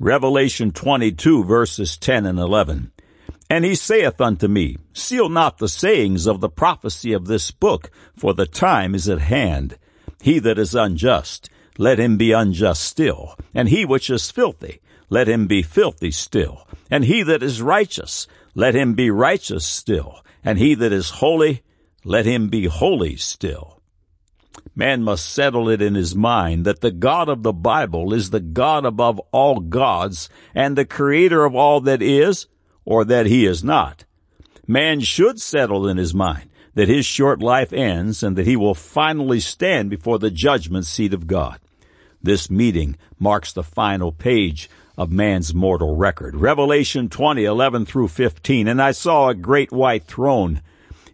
Revelation 22 verses 10 and 11. And he saith unto me, Seal not the sayings of the prophecy of this book, for the time is at hand. He that is unjust, let him be unjust still. And he which is filthy, let him be filthy still. And he that is righteous, let him be righteous still. And he that is holy, let him be holy still. Man must settle it in his mind that the God of the Bible is the God above all gods and the creator of all that is, or that he is not. Man should settle in his mind that his short life ends and that he will finally stand before the judgment seat of God. This meeting marks the final page of man's mortal record. Revelation 20, 11 through 15. And I saw a great white throne,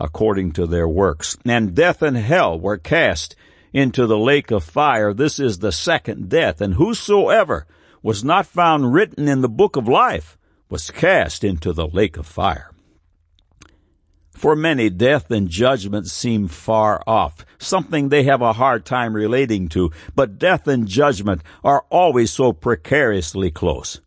according to their works. And death and hell were cast into the lake of fire. This is the second death. And whosoever was not found written in the book of life was cast into the lake of fire. For many, death and judgment seem far off, something they have a hard time relating to, but death and judgment are always so precariously close.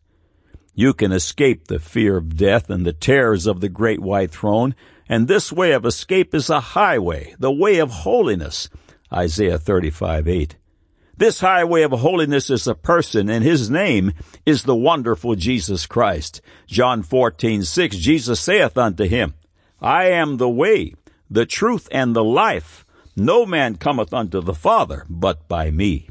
You can escape the fear of death and the terrors of the great white throne, and this way of escape is a highway, the way of holiness, Isaiah 35, 8. This highway of holiness is a person, and his name is the wonderful Jesus Christ. John 14, 6, Jesus saith unto him, I am the way, the truth, and the life. No man cometh unto the Father but by me.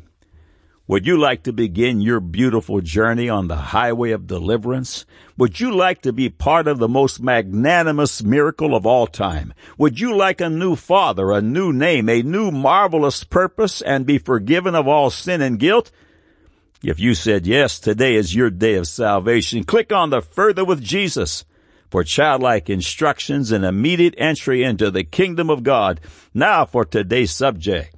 Would you like to begin your beautiful journey on the highway of deliverance? Would you like to be part of the most magnanimous miracle of all time? Would you like a new father, a new name, a new marvelous purpose, and be forgiven of all sin and guilt? If you said yes, today is your day of salvation. Click on the Further with Jesus for childlike instructions and immediate entry into the kingdom of God. Now for today's subject.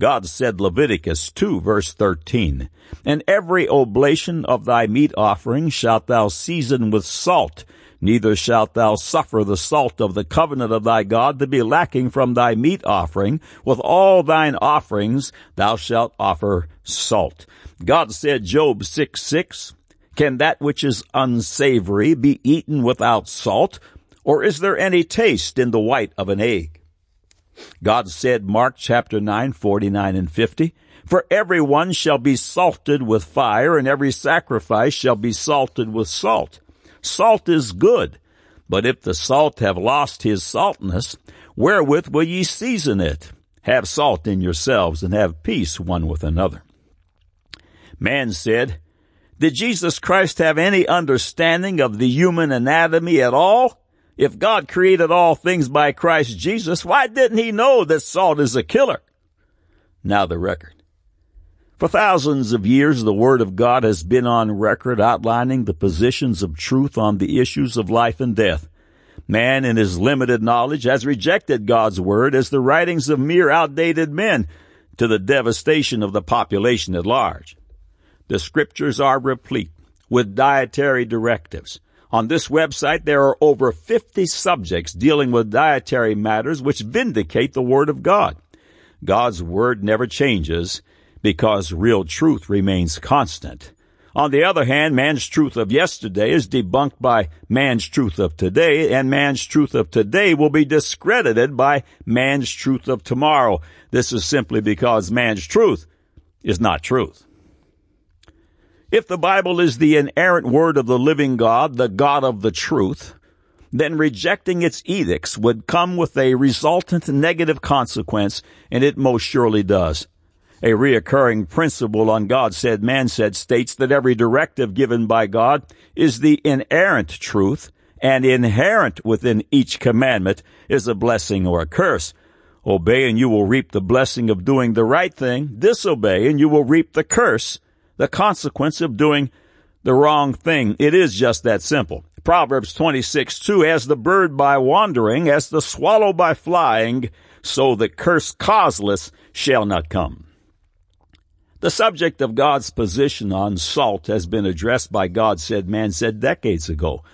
God said Leviticus 2 verse 13, And every oblation of thy meat offering shalt thou season with salt, neither shalt thou suffer the salt of the covenant of thy God to be lacking from thy meat offering. With all thine offerings thou shalt offer salt. God said Job 6 6, Can that which is unsavory be eaten without salt? Or is there any taste in the white of an egg? God said, Mark chapter 9, 49 and 50, For every one shall be salted with fire, and every sacrifice shall be salted with salt. Salt is good, but if the salt have lost his saltness, wherewith will ye season it? Have salt in yourselves, and have peace one with another. Man said, Did Jesus Christ have any understanding of the human anatomy at all? If God created all things by Christ Jesus, why didn't he know that salt is a killer? Now the record. For thousands of years, the Word of God has been on record outlining the positions of truth on the issues of life and death. Man, in his limited knowledge, has rejected God's Word as the writings of mere outdated men to the devastation of the population at large. The Scriptures are replete with dietary directives on this website, there are over 50 subjects dealing with dietary matters which vindicate the Word of God. God's Word never changes because real truth remains constant. On the other hand, man's truth of yesterday is debunked by man's truth of today, and man's truth of today will be discredited by man's truth of tomorrow. This is simply because man's truth is not truth. If the Bible is the inerrant word of the living God, the God of the truth, then rejecting its edicts would come with a resultant negative consequence, and it most surely does. A reoccurring principle on God said, man said states that every directive given by God is the inerrant truth, and inherent within each commandment is a blessing or a curse. Obey and you will reap the blessing of doing the right thing. Disobey and you will reap the curse the consequence of doing the wrong thing. It is just that simple. Proverbs 26, 2, as the bird by wandering, as the swallow by flying, so the curse causeless shall not come. The subject of God's position on salt has been addressed by God Said Man Said decades ago.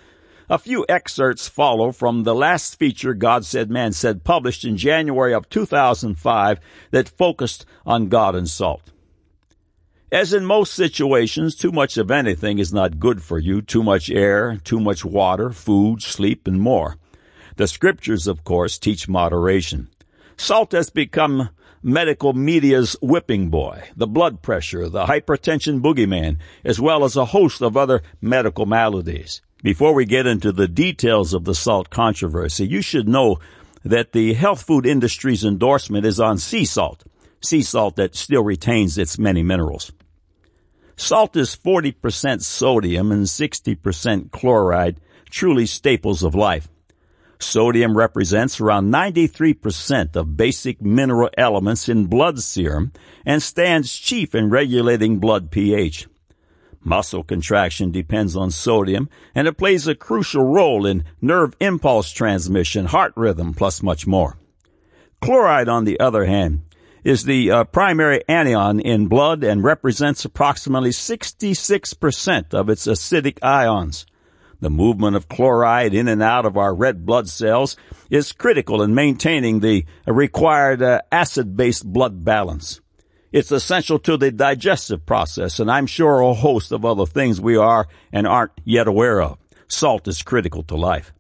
A few excerpts follow from the last feature God Said Man Said published in January of 2005 that focused on God and salt. As in most situations, too much of anything is not good for you. Too much air, too much water, food, sleep, and more. The scriptures, of course, teach moderation. Salt has become medical media's whipping boy, the blood pressure, the hypertension boogeyman, as well as a host of other medical maladies. Before we get into the details of the salt controversy, you should know that the health food industry's endorsement is on sea salt, sea salt that still retains its many minerals. Salt is 40% sodium and 60% chloride, truly staples of life. Sodium represents around 93% of basic mineral elements in blood serum and stands chief in regulating blood pH. Muscle contraction depends on sodium and it plays a crucial role in nerve impulse transmission, heart rhythm, plus much more. Chloride, on the other hand, is the uh, primary anion in blood and represents approximately 66% of its acidic ions. The movement of chloride in and out of our red blood cells is critical in maintaining the required uh, acid-based blood balance. It's essential to the digestive process, and I'm sure a host of other things we are and aren't yet aware of. Salt is critical to life.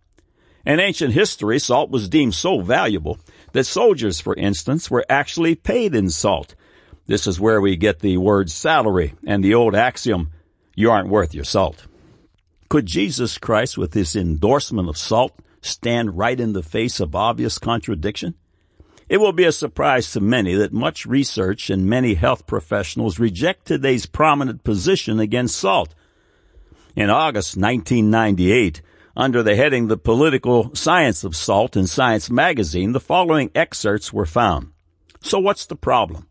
In ancient history, salt was deemed so valuable that soldiers, for instance, were actually paid in salt. This is where we get the word salary and the old axiom, you aren't worth your salt. Could Jesus Christ, with his endorsement of salt, stand right in the face of obvious contradiction? It will be a surprise to many that much research and many health professionals reject today's prominent position against salt. In August 1998, under the heading The Political Science of Salt in Science magazine, the following excerpts were found. So what's the problem?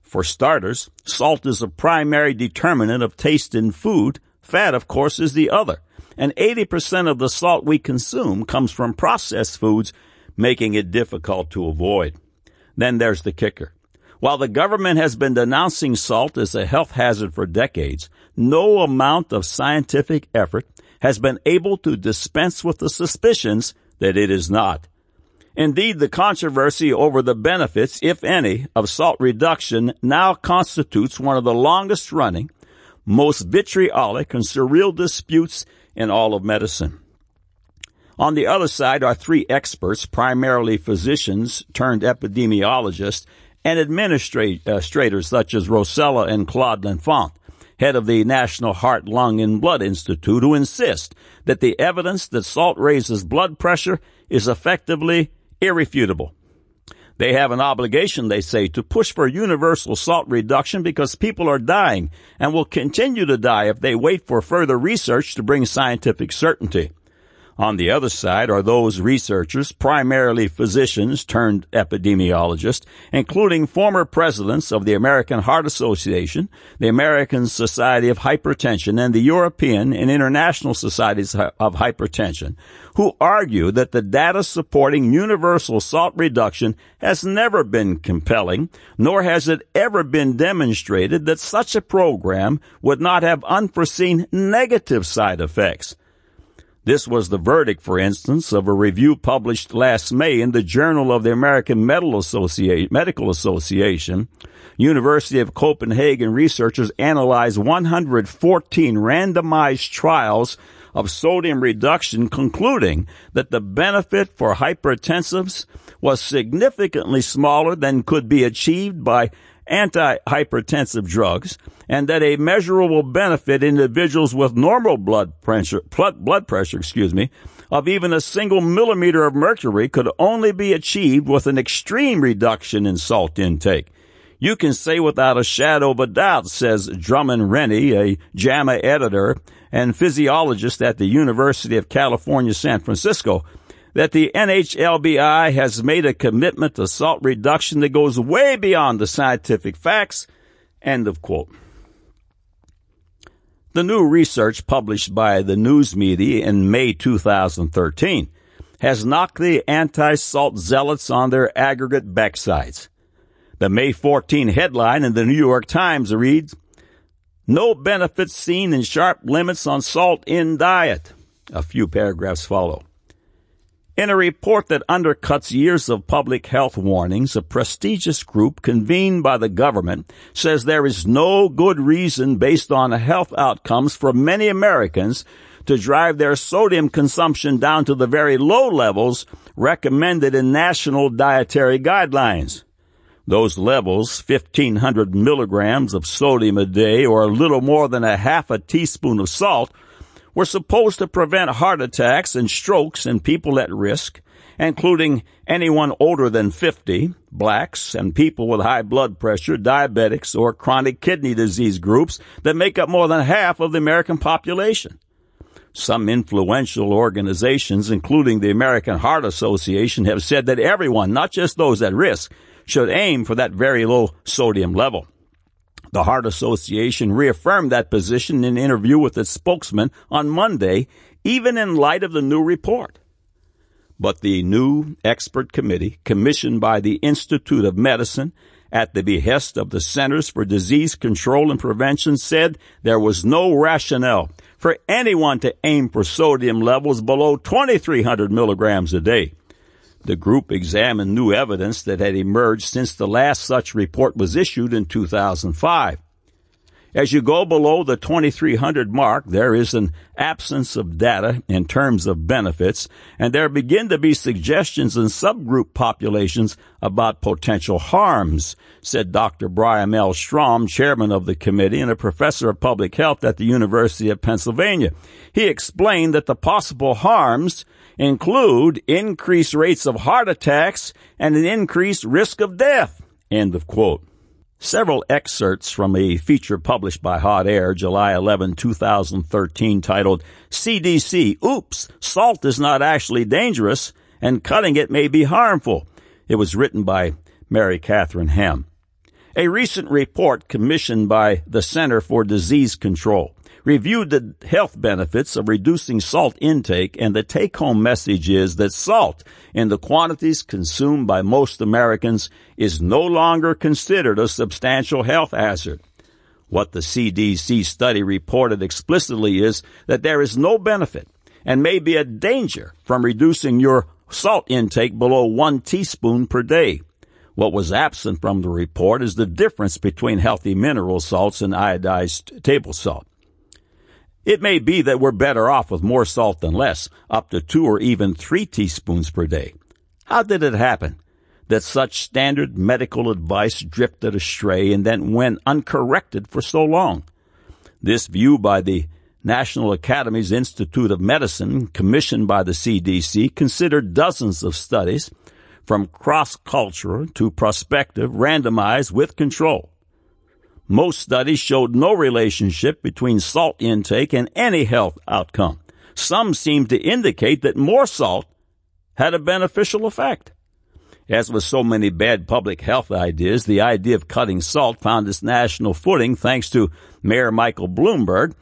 For starters, salt is a primary determinant of taste in food. Fat, of course, is the other. And 80% of the salt we consume comes from processed foods, making it difficult to avoid. Then there's the kicker. While the government has been denouncing salt as a health hazard for decades, no amount of scientific effort has been able to dispense with the suspicions that it is not. Indeed, the controversy over the benefits, if any, of salt reduction now constitutes one of the longest running, most vitriolic and surreal disputes in all of medicine. On the other side are three experts, primarily physicians turned epidemiologists and administrators uh, such as Rosella and Claude Lenfant, head of the National Heart, Lung, and Blood Institute, who insist that the evidence that salt raises blood pressure is effectively irrefutable. They have an obligation, they say, to push for universal salt reduction because people are dying and will continue to die if they wait for further research to bring scientific certainty. On the other side are those researchers, primarily physicians turned epidemiologists, including former presidents of the American Heart Association, the American Society of Hypertension, and the European and International Societies of Hypertension, who argue that the data supporting universal salt reduction has never been compelling, nor has it ever been demonstrated that such a program would not have unforeseen negative side effects. This was the verdict, for instance, of a review published last May in the Journal of the American Medical Association. University of Copenhagen researchers analyzed 114 randomized trials of sodium reduction, concluding that the benefit for hypertensives was significantly smaller than could be achieved by antihypertensive drugs and that a measurable benefit in individuals with normal blood pressure, blood pressure, excuse me, of even a single millimeter of mercury could only be achieved with an extreme reduction in salt intake. You can say without a shadow of a doubt, says Drummond Rennie, a JAMA editor and physiologist at the University of California, San Francisco, that the NHLBI has made a commitment to salt reduction that goes way beyond the scientific facts. End of quote. The new research published by the news media in May 2013 has knocked the anti-salt zealots on their aggregate backsides. The May 14 headline in the New York Times reads, No benefits seen in sharp limits on salt in diet. A few paragraphs follow. In a report that undercuts years of public health warnings, a prestigious group convened by the government says there is no good reason based on health outcomes for many Americans to drive their sodium consumption down to the very low levels recommended in national dietary guidelines. Those levels, 1500 milligrams of sodium a day or a little more than a half a teaspoon of salt, were supposed to prevent heart attacks and strokes in people at risk, including anyone older than 50, blacks, and people with high blood pressure, diabetics, or chronic kidney disease groups that make up more than half of the American population. Some influential organizations, including the American Heart Association, have said that everyone, not just those at risk, should aim for that very low sodium level. The Heart Association reaffirmed that position in an interview with its spokesman on Monday, even in light of the new report. But the new expert committee, commissioned by the Institute of Medicine at the behest of the Centers for Disease Control and Prevention, said there was no rationale for anyone to aim for sodium levels below 2300 milligrams a day. The group examined new evidence that had emerged since the last such report was issued in 2005. As you go below the 2300 mark, there is an absence of data in terms of benefits, and there begin to be suggestions in subgroup populations about potential harms, said Dr. Brian L. Strom, chairman of the committee and a professor of public health at the University of Pennsylvania. He explained that the possible harms include increased rates of heart attacks and an increased risk of death. End of quote. Several excerpts from a feature published by Hot Air July 11, 2013 titled CDC, Oops, Salt is not actually dangerous and cutting it may be harmful. It was written by Mary Catherine Ham. A recent report commissioned by the Center for Disease Control reviewed the health benefits of reducing salt intake, and the take home message is that salt, in the quantities consumed by most Americans, is no longer considered a substantial health hazard. What the CDC study reported explicitly is that there is no benefit and may be a danger from reducing your salt intake below one teaspoon per day. What was absent from the report is the difference between healthy mineral salts and iodized table salt. It may be that we're better off with more salt than less, up to two or even three teaspoons per day. How did it happen that such standard medical advice drifted astray and then went uncorrected for so long? This view by the National Academies Institute of Medicine, commissioned by the CDC, considered dozens of studies from cross-cultural to prospective, randomized with control. Most studies showed no relationship between salt intake and any health outcome. Some seemed to indicate that more salt had a beneficial effect. As with so many bad public health ideas, the idea of cutting salt found its national footing thanks to Mayor Michael Bloomberg,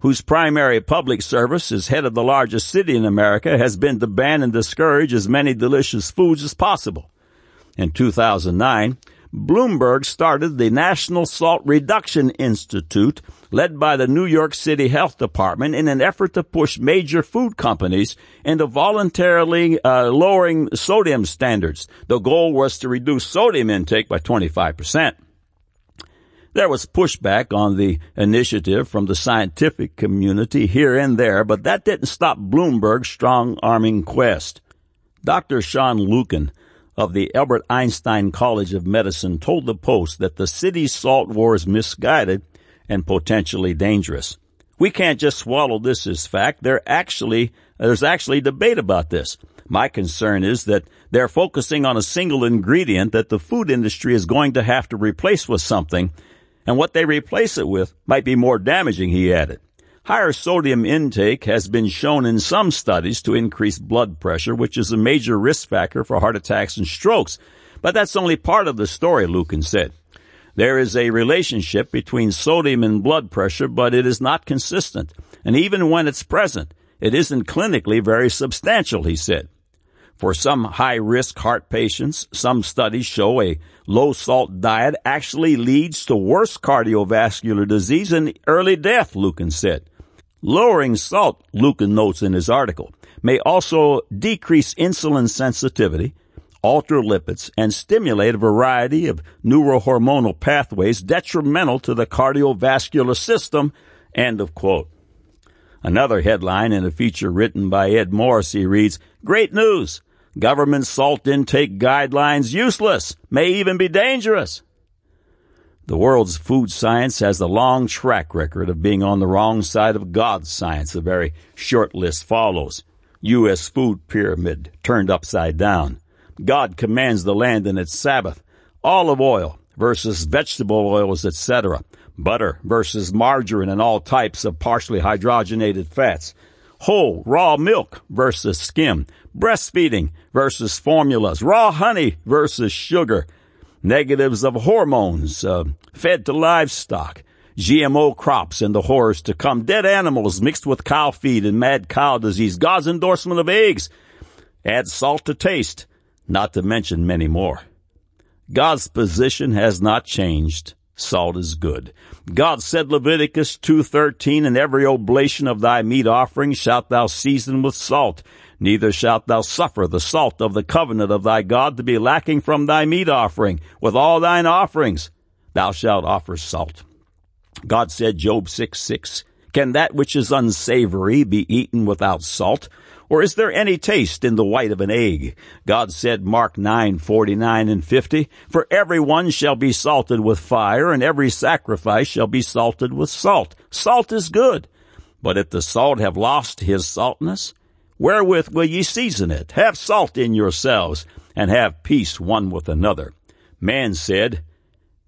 whose primary public service as head of the largest city in America has been to ban and discourage as many delicious foods as possible. In 2009, Bloomberg started the National Salt Reduction Institute, led by the New York City Health Department, in an effort to push major food companies into voluntarily uh, lowering sodium standards. The goal was to reduce sodium intake by 25%. There was pushback on the initiative from the scientific community here and there, but that didn't stop Bloomberg's strong arming quest. Dr. Sean Lukin, of the Albert Einstein College of Medicine told the Post that the city's salt war is misguided and potentially dangerous. We can't just swallow this as fact. There actually, there's actually debate about this. My concern is that they're focusing on a single ingredient that the food industry is going to have to replace with something, and what they replace it with might be more damaging, he added. Higher sodium intake has been shown in some studies to increase blood pressure, which is a major risk factor for heart attacks and strokes. But that's only part of the story, Lukin said. There is a relationship between sodium and blood pressure, but it is not consistent. And even when it's present, it isn't clinically very substantial, he said. For some high risk heart patients, some studies show a low salt diet actually leads to worse cardiovascular disease and early death, Luken said. Lowering salt, Luken notes in his article, may also decrease insulin sensitivity, alter lipids, and stimulate a variety of neurohormonal pathways detrimental to the cardiovascular system. End of quote. Another headline in a feature written by Ed Morrissey reads, Great news! Government salt intake guidelines useless, may even be dangerous. The world's food science has a long track record of being on the wrong side of God's science. A very short list follows. U.S. food pyramid turned upside down. God commands the land in its Sabbath. Olive oil versus vegetable oils, etc. Butter versus margarine and all types of partially hydrogenated fats. Whole, raw milk versus skim. Breastfeeding versus formulas. Raw honey versus sugar. Negatives of hormones uh, fed to livestock. GMO crops and the horrors to come. Dead animals mixed with cow feed and mad cow disease. God's endorsement of eggs. Add salt to taste not to mention many more. God's position has not changed. Salt is good. God said Leviticus 2.13, and every oblation of thy meat offering shalt thou season with salt. Neither shalt thou suffer the salt of the covenant of thy God to be lacking from thy meat offering. With all thine offerings thou shalt offer salt. God said, Job 6, 6, Can that which is unsavory be eaten without salt? Or is there any taste in the white of an egg? God said, Mark 9, 49 and 50, For every one shall be salted with fire, and every sacrifice shall be salted with salt. Salt is good. But if the salt have lost his saltness, wherewith will ye season it? Have salt in yourselves, and have peace one with another. Man said,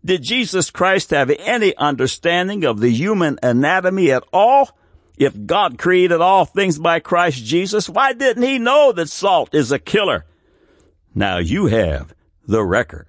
Did Jesus Christ have any understanding of the human anatomy at all? If God created all things by Christ Jesus, why didn't he know that salt is a killer? Now you have the record.